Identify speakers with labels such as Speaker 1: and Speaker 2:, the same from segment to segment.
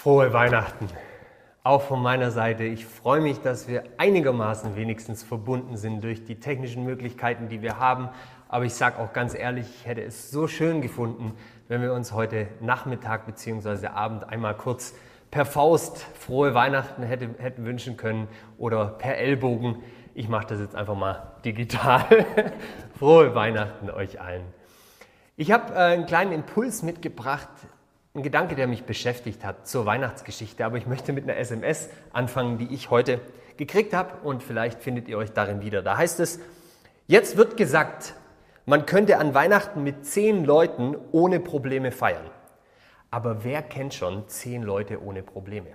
Speaker 1: Frohe Weihnachten. Auch von meiner Seite. Ich freue mich, dass wir einigermaßen wenigstens verbunden sind durch die technischen Möglichkeiten, die wir haben. Aber ich sage auch ganz ehrlich, ich hätte es so schön gefunden, wenn wir uns heute Nachmittag bzw. Abend einmal kurz per Faust frohe Weihnachten hätte, hätten wünschen können oder per Ellbogen. Ich mache das jetzt einfach mal digital. frohe Weihnachten euch allen. Ich habe äh, einen kleinen Impuls mitgebracht, ein Gedanke, der mich beschäftigt hat zur Weihnachtsgeschichte, aber ich möchte mit einer SMS anfangen, die ich heute gekriegt habe und vielleicht findet ihr euch darin wieder. Da heißt es, jetzt wird gesagt, man könnte an Weihnachten mit zehn Leuten ohne Probleme feiern. Aber wer kennt schon zehn Leute ohne Probleme?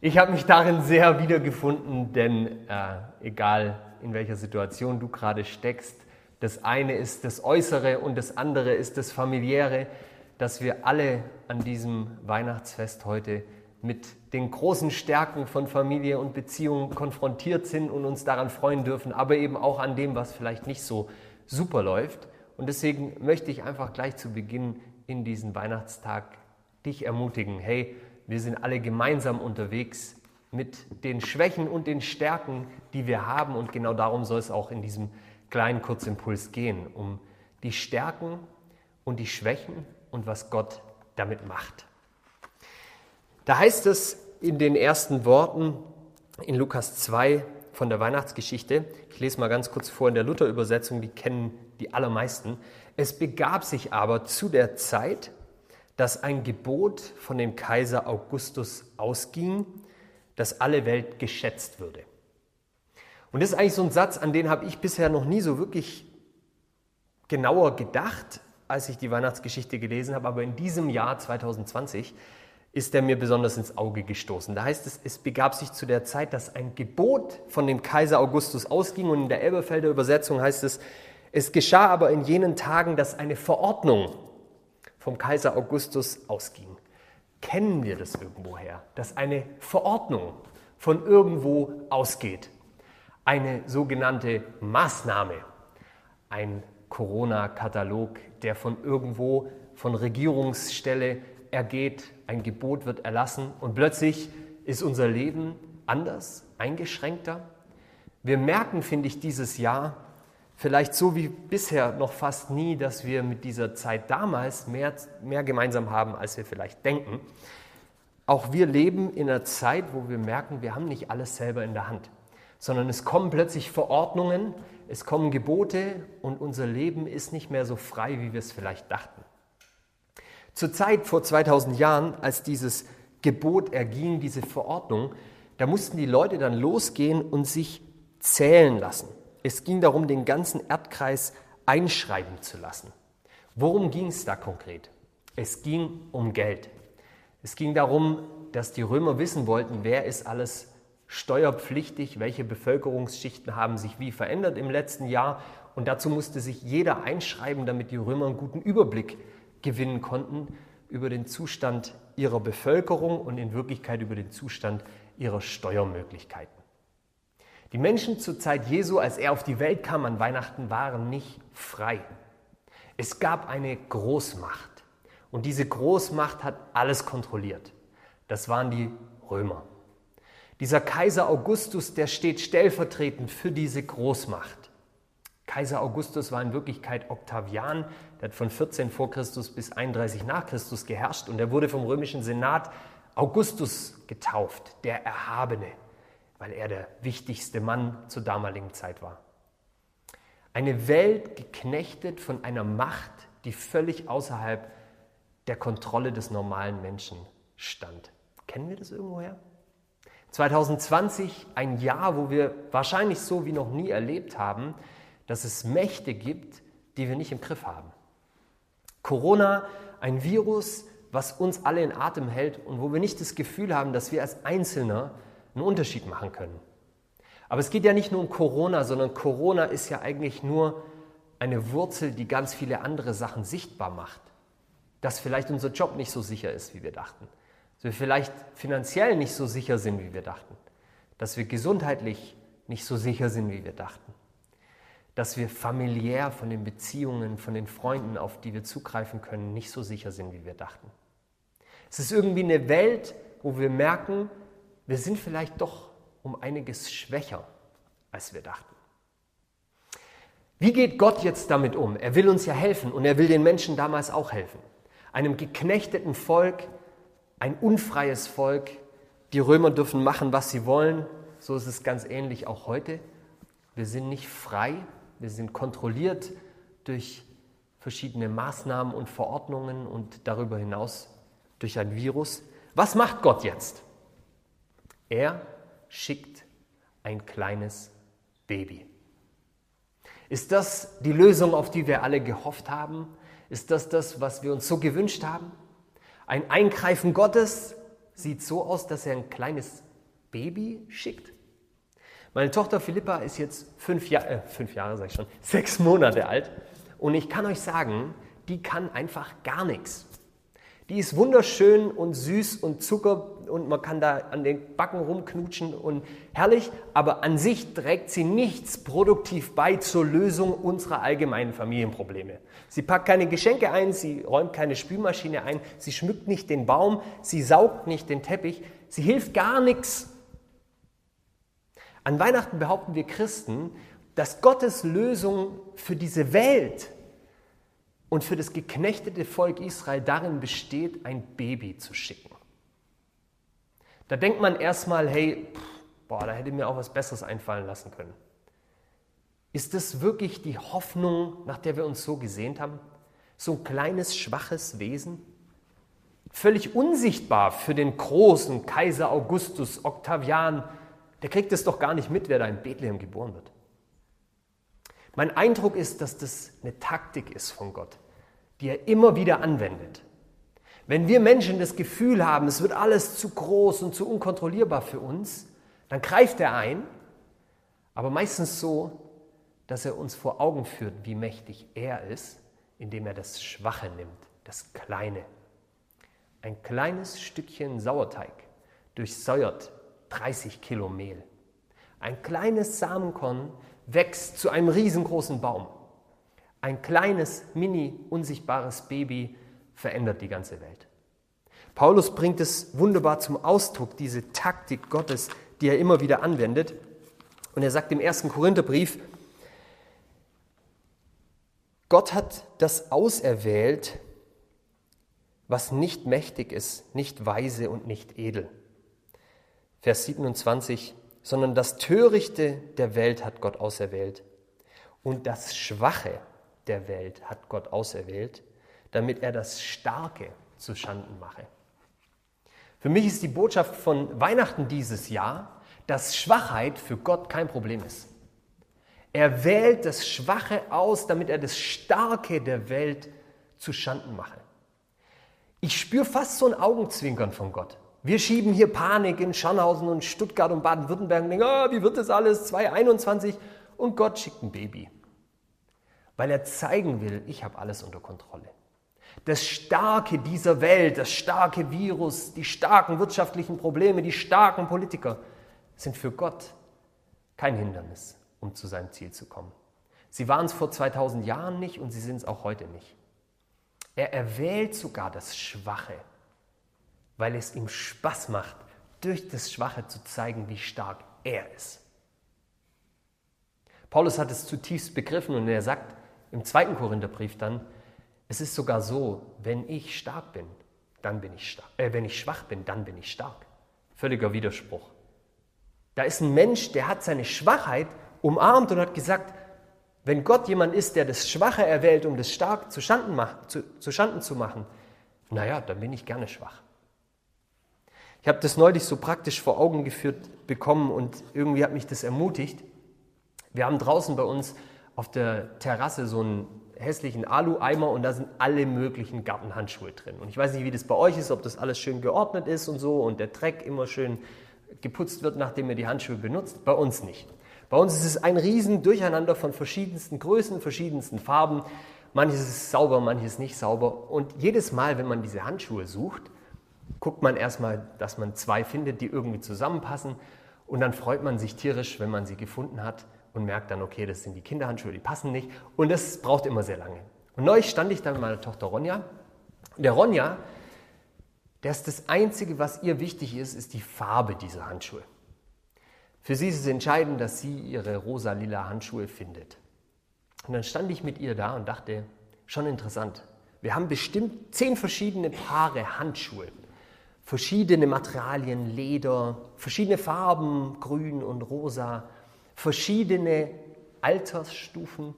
Speaker 1: Ich habe mich darin sehr wiedergefunden, denn äh, egal in welcher Situation du gerade steckst, das eine ist das Äußere und das andere ist das Familiäre dass wir alle an diesem Weihnachtsfest heute mit den großen Stärken von Familie und Beziehung konfrontiert sind und uns daran freuen dürfen, aber eben auch an dem, was vielleicht nicht so super läuft. Und deswegen möchte ich einfach gleich zu Beginn in diesen Weihnachtstag dich ermutigen, hey, wir sind alle gemeinsam unterwegs mit den Schwächen und den Stärken, die wir haben. Und genau darum soll es auch in diesem kleinen Kurzimpuls gehen, um die Stärken und die Schwächen und was Gott damit macht. Da heißt es in den ersten Worten in Lukas 2 von der Weihnachtsgeschichte, ich lese mal ganz kurz vor in der Luther-Übersetzung, die kennen die allermeisten. Es begab sich aber zu der Zeit, dass ein Gebot von dem Kaiser Augustus ausging, dass alle Welt geschätzt würde. Und das ist eigentlich so ein Satz, an den habe ich bisher noch nie so wirklich genauer gedacht, als ich die Weihnachtsgeschichte gelesen habe, aber in diesem Jahr 2020 ist er mir besonders ins Auge gestoßen. Da heißt es, es begab sich zu der Zeit, dass ein Gebot von dem Kaiser Augustus ausging und in der Elberfelder Übersetzung heißt es, es geschah aber in jenen Tagen, dass eine Verordnung vom Kaiser Augustus ausging. Kennen wir das irgendwoher, dass eine Verordnung von irgendwo ausgeht? Eine sogenannte Maßnahme, ein Corona-Katalog, der von irgendwo, von Regierungsstelle ergeht, ein Gebot wird erlassen und plötzlich ist unser Leben anders, eingeschränkter. Wir merken, finde ich, dieses Jahr vielleicht so wie bisher noch fast nie, dass wir mit dieser Zeit damals mehr, mehr gemeinsam haben, als wir vielleicht denken. Auch wir leben in einer Zeit, wo wir merken, wir haben nicht alles selber in der Hand, sondern es kommen plötzlich Verordnungen, es kommen Gebote und unser Leben ist nicht mehr so frei, wie wir es vielleicht dachten. Zur Zeit vor 2000 Jahren, als dieses Gebot erging, diese Verordnung, da mussten die Leute dann losgehen und sich zählen lassen. Es ging darum, den ganzen Erdkreis einschreiben zu lassen. Worum ging es da konkret? Es ging um Geld. Es ging darum, dass die Römer wissen wollten, wer ist alles steuerpflichtig, welche Bevölkerungsschichten haben sich wie verändert im letzten Jahr. Und dazu musste sich jeder einschreiben, damit die Römer einen guten Überblick gewinnen konnten über den Zustand ihrer Bevölkerung und in Wirklichkeit über den Zustand ihrer Steuermöglichkeiten. Die Menschen zur Zeit Jesu, als er auf die Welt kam an Weihnachten, waren nicht frei. Es gab eine Großmacht und diese Großmacht hat alles kontrolliert. Das waren die Römer. Dieser Kaiser Augustus, der steht stellvertretend für diese Großmacht. Kaiser Augustus war in Wirklichkeit Octavian, der hat von 14 vor Christus bis 31 nach Christus geherrscht und er wurde vom römischen Senat Augustus getauft, der Erhabene, weil er der wichtigste Mann zur damaligen Zeit war. Eine Welt geknechtet von einer Macht, die völlig außerhalb der Kontrolle des normalen Menschen stand. Kennen wir das irgendwoher? 2020 ein Jahr, wo wir wahrscheinlich so wie noch nie erlebt haben, dass es Mächte gibt, die wir nicht im Griff haben. Corona, ein Virus, was uns alle in Atem hält und wo wir nicht das Gefühl haben, dass wir als Einzelner einen Unterschied machen können. Aber es geht ja nicht nur um Corona, sondern Corona ist ja eigentlich nur eine Wurzel, die ganz viele andere Sachen sichtbar macht. Dass vielleicht unser Job nicht so sicher ist, wie wir dachten wir vielleicht finanziell nicht so sicher sind, wie wir dachten, dass wir gesundheitlich nicht so sicher sind, wie wir dachten, dass wir familiär von den Beziehungen, von den Freunden, auf die wir zugreifen können, nicht so sicher sind, wie wir dachten. Es ist irgendwie eine Welt, wo wir merken, wir sind vielleicht doch um einiges schwächer, als wir dachten. Wie geht Gott jetzt damit um? Er will uns ja helfen und er will den Menschen damals auch helfen. Einem geknechteten Volk, ein unfreies Volk. Die Römer dürfen machen, was sie wollen. So ist es ganz ähnlich auch heute. Wir sind nicht frei, wir sind kontrolliert durch verschiedene Maßnahmen und Verordnungen und darüber hinaus durch ein Virus. Was macht Gott jetzt? Er schickt ein kleines Baby. Ist das die Lösung, auf die wir alle gehofft haben? Ist das das, was wir uns so gewünscht haben? Ein Eingreifen Gottes sieht so aus, dass er ein kleines Baby schickt. Meine Tochter Philippa ist jetzt fünf, Jahr, äh, fünf Jahre, sag ich schon, sechs Monate alt. Und ich kann euch sagen, die kann einfach gar nichts. Die ist wunderschön und süß und Zucker und man kann da an den Backen rumknutschen und herrlich, aber an sich trägt sie nichts produktiv bei zur Lösung unserer allgemeinen Familienprobleme. Sie packt keine Geschenke ein, sie räumt keine Spülmaschine ein, sie schmückt nicht den Baum, sie saugt nicht den Teppich, sie hilft gar nichts. An Weihnachten behaupten wir Christen, dass Gottes Lösung für diese Welt und für das geknechtete Volk Israel darin besteht, ein Baby zu schicken. Da denkt man erstmal, hey, boah, da hätte mir auch was Besseres einfallen lassen können. Ist das wirklich die Hoffnung, nach der wir uns so gesehnt haben? So ein kleines, schwaches Wesen? Völlig unsichtbar für den großen Kaiser Augustus Octavian. Der kriegt es doch gar nicht mit, wer da in Bethlehem geboren wird. Mein Eindruck ist, dass das eine Taktik ist von Gott, die er immer wieder anwendet. Wenn wir Menschen das Gefühl haben, es wird alles zu groß und zu unkontrollierbar für uns, dann greift er ein, aber meistens so, dass er uns vor Augen führt, wie mächtig er ist, indem er das Schwache nimmt, das Kleine. Ein kleines Stückchen Sauerteig durchsäuert 30 Kilo Mehl. Ein kleines Samenkorn wächst zu einem riesengroßen Baum. Ein kleines, mini, unsichtbares Baby verändert die ganze Welt. Paulus bringt es wunderbar zum Ausdruck, diese Taktik Gottes, die er immer wieder anwendet. Und er sagt im ersten Korintherbrief, Gott hat das auserwählt, was nicht mächtig ist, nicht weise und nicht edel. Vers 27, sondern das Törichte der Welt hat Gott auserwählt und das Schwache der Welt hat Gott auserwählt, damit er das Starke zu Schanden mache. Für mich ist die Botschaft von Weihnachten dieses Jahr, dass Schwachheit für Gott kein Problem ist. Er wählt das Schwache aus, damit er das Starke der Welt zu Schanden mache. Ich spüre fast so ein Augenzwinkern von Gott. Wir schieben hier Panik in Scharnhausen und Stuttgart und Baden-Württemberg und denken, oh, wie wird das alles 2021? Und Gott schickt ein Baby, weil er zeigen will, ich habe alles unter Kontrolle. Das Starke dieser Welt, das starke Virus, die starken wirtschaftlichen Probleme, die starken Politiker sind für Gott kein Hindernis, um zu seinem Ziel zu kommen. Sie waren es vor 2000 Jahren nicht und sie sind es auch heute nicht. Er erwählt sogar das Schwache, weil es ihm Spaß macht, durch das Schwache zu zeigen, wie stark er ist. Paulus hat es zutiefst begriffen und er sagt im zweiten Korintherbrief dann, es ist sogar so, wenn ich stark bin, dann bin ich stark. Äh, wenn ich schwach bin, dann bin ich stark. Völliger Widerspruch. Da ist ein Mensch, der hat seine Schwachheit umarmt und hat gesagt, wenn Gott jemand ist, der das Schwache erwählt, um das stark zu Schanden, macht, zu, zu Schanden zu machen, naja, dann bin ich gerne schwach. Ich habe das neulich so praktisch vor Augen geführt bekommen und irgendwie hat mich das ermutigt. Wir haben draußen bei uns auf der Terrasse so einen hässlichen Alu-Eimer und da sind alle möglichen Gartenhandschuhe drin. Und ich weiß nicht, wie das bei euch ist, ob das alles schön geordnet ist und so und der Dreck immer schön geputzt wird, nachdem ihr die Handschuhe benutzt. Bei uns nicht. Bei uns ist es ein riesen Durcheinander von verschiedensten Größen, verschiedensten Farben. Manches ist sauber, manches nicht sauber. Und jedes Mal, wenn man diese Handschuhe sucht, guckt man erstmal, dass man zwei findet, die irgendwie zusammenpassen. Und dann freut man sich tierisch, wenn man sie gefunden hat und merkt dann, okay, das sind die Kinderhandschuhe, die passen nicht. Und das braucht immer sehr lange. Und neulich stand ich da mit meiner Tochter Ronja. Und der Ronja, dass das Einzige, was ihr wichtig ist, ist die Farbe dieser Handschuhe. Für sie ist es entscheidend, dass sie ihre rosa-lila Handschuhe findet. Und dann stand ich mit ihr da und dachte, schon interessant. Wir haben bestimmt zehn verschiedene Paare Handschuhe. Verschiedene Materialien, Leder, verschiedene Farben, grün und rosa, verschiedene Altersstufen,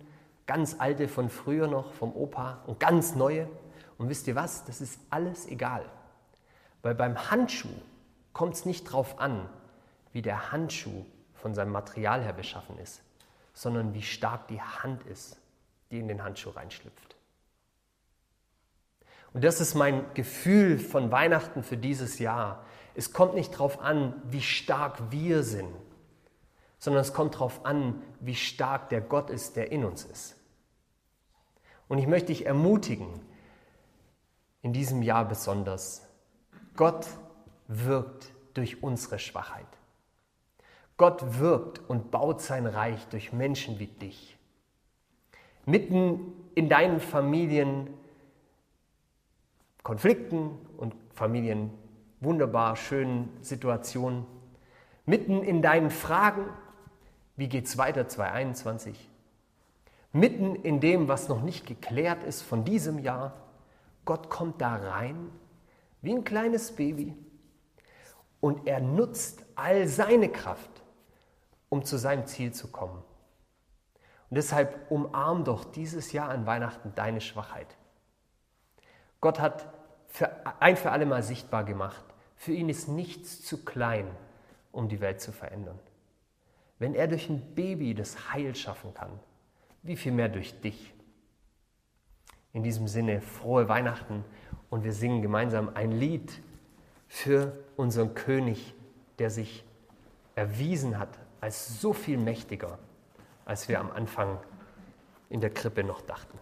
Speaker 1: ganz alte von früher noch, vom Opa und ganz neue. Und wisst ihr was? Das ist alles egal. Weil beim Handschuh kommt es nicht darauf an, wie der Handschuh von seinem Material her beschaffen ist, sondern wie stark die Hand ist, die in den Handschuh reinschlüpft. Und das ist mein Gefühl von Weihnachten für dieses Jahr. Es kommt nicht darauf an, wie stark wir sind, sondern es kommt darauf an, wie stark der Gott ist, der in uns ist. Und ich möchte dich ermutigen, in diesem Jahr besonders, Gott wirkt durch unsere Schwachheit. Gott wirkt und baut sein Reich durch Menschen wie dich. Mitten in deinen Familien Konflikten und Familien wunderbar schönen Situationen, mitten in deinen Fragen, wie geht es weiter 2021, mitten in dem, was noch nicht geklärt ist von diesem Jahr, Gott kommt da rein wie ein kleines Baby und er nutzt all seine Kraft, um zu seinem Ziel zu kommen. Und deshalb umarm doch dieses Jahr an Weihnachten deine Schwachheit. Gott hat für ein für alle Mal sichtbar gemacht, für ihn ist nichts zu klein, um die Welt zu verändern. Wenn er durch ein Baby das Heil schaffen kann, wie viel mehr durch dich? In diesem Sinne frohe Weihnachten und wir singen gemeinsam ein Lied für unseren König, der sich erwiesen hat als so viel mächtiger, als wir am Anfang in der Krippe noch dachten.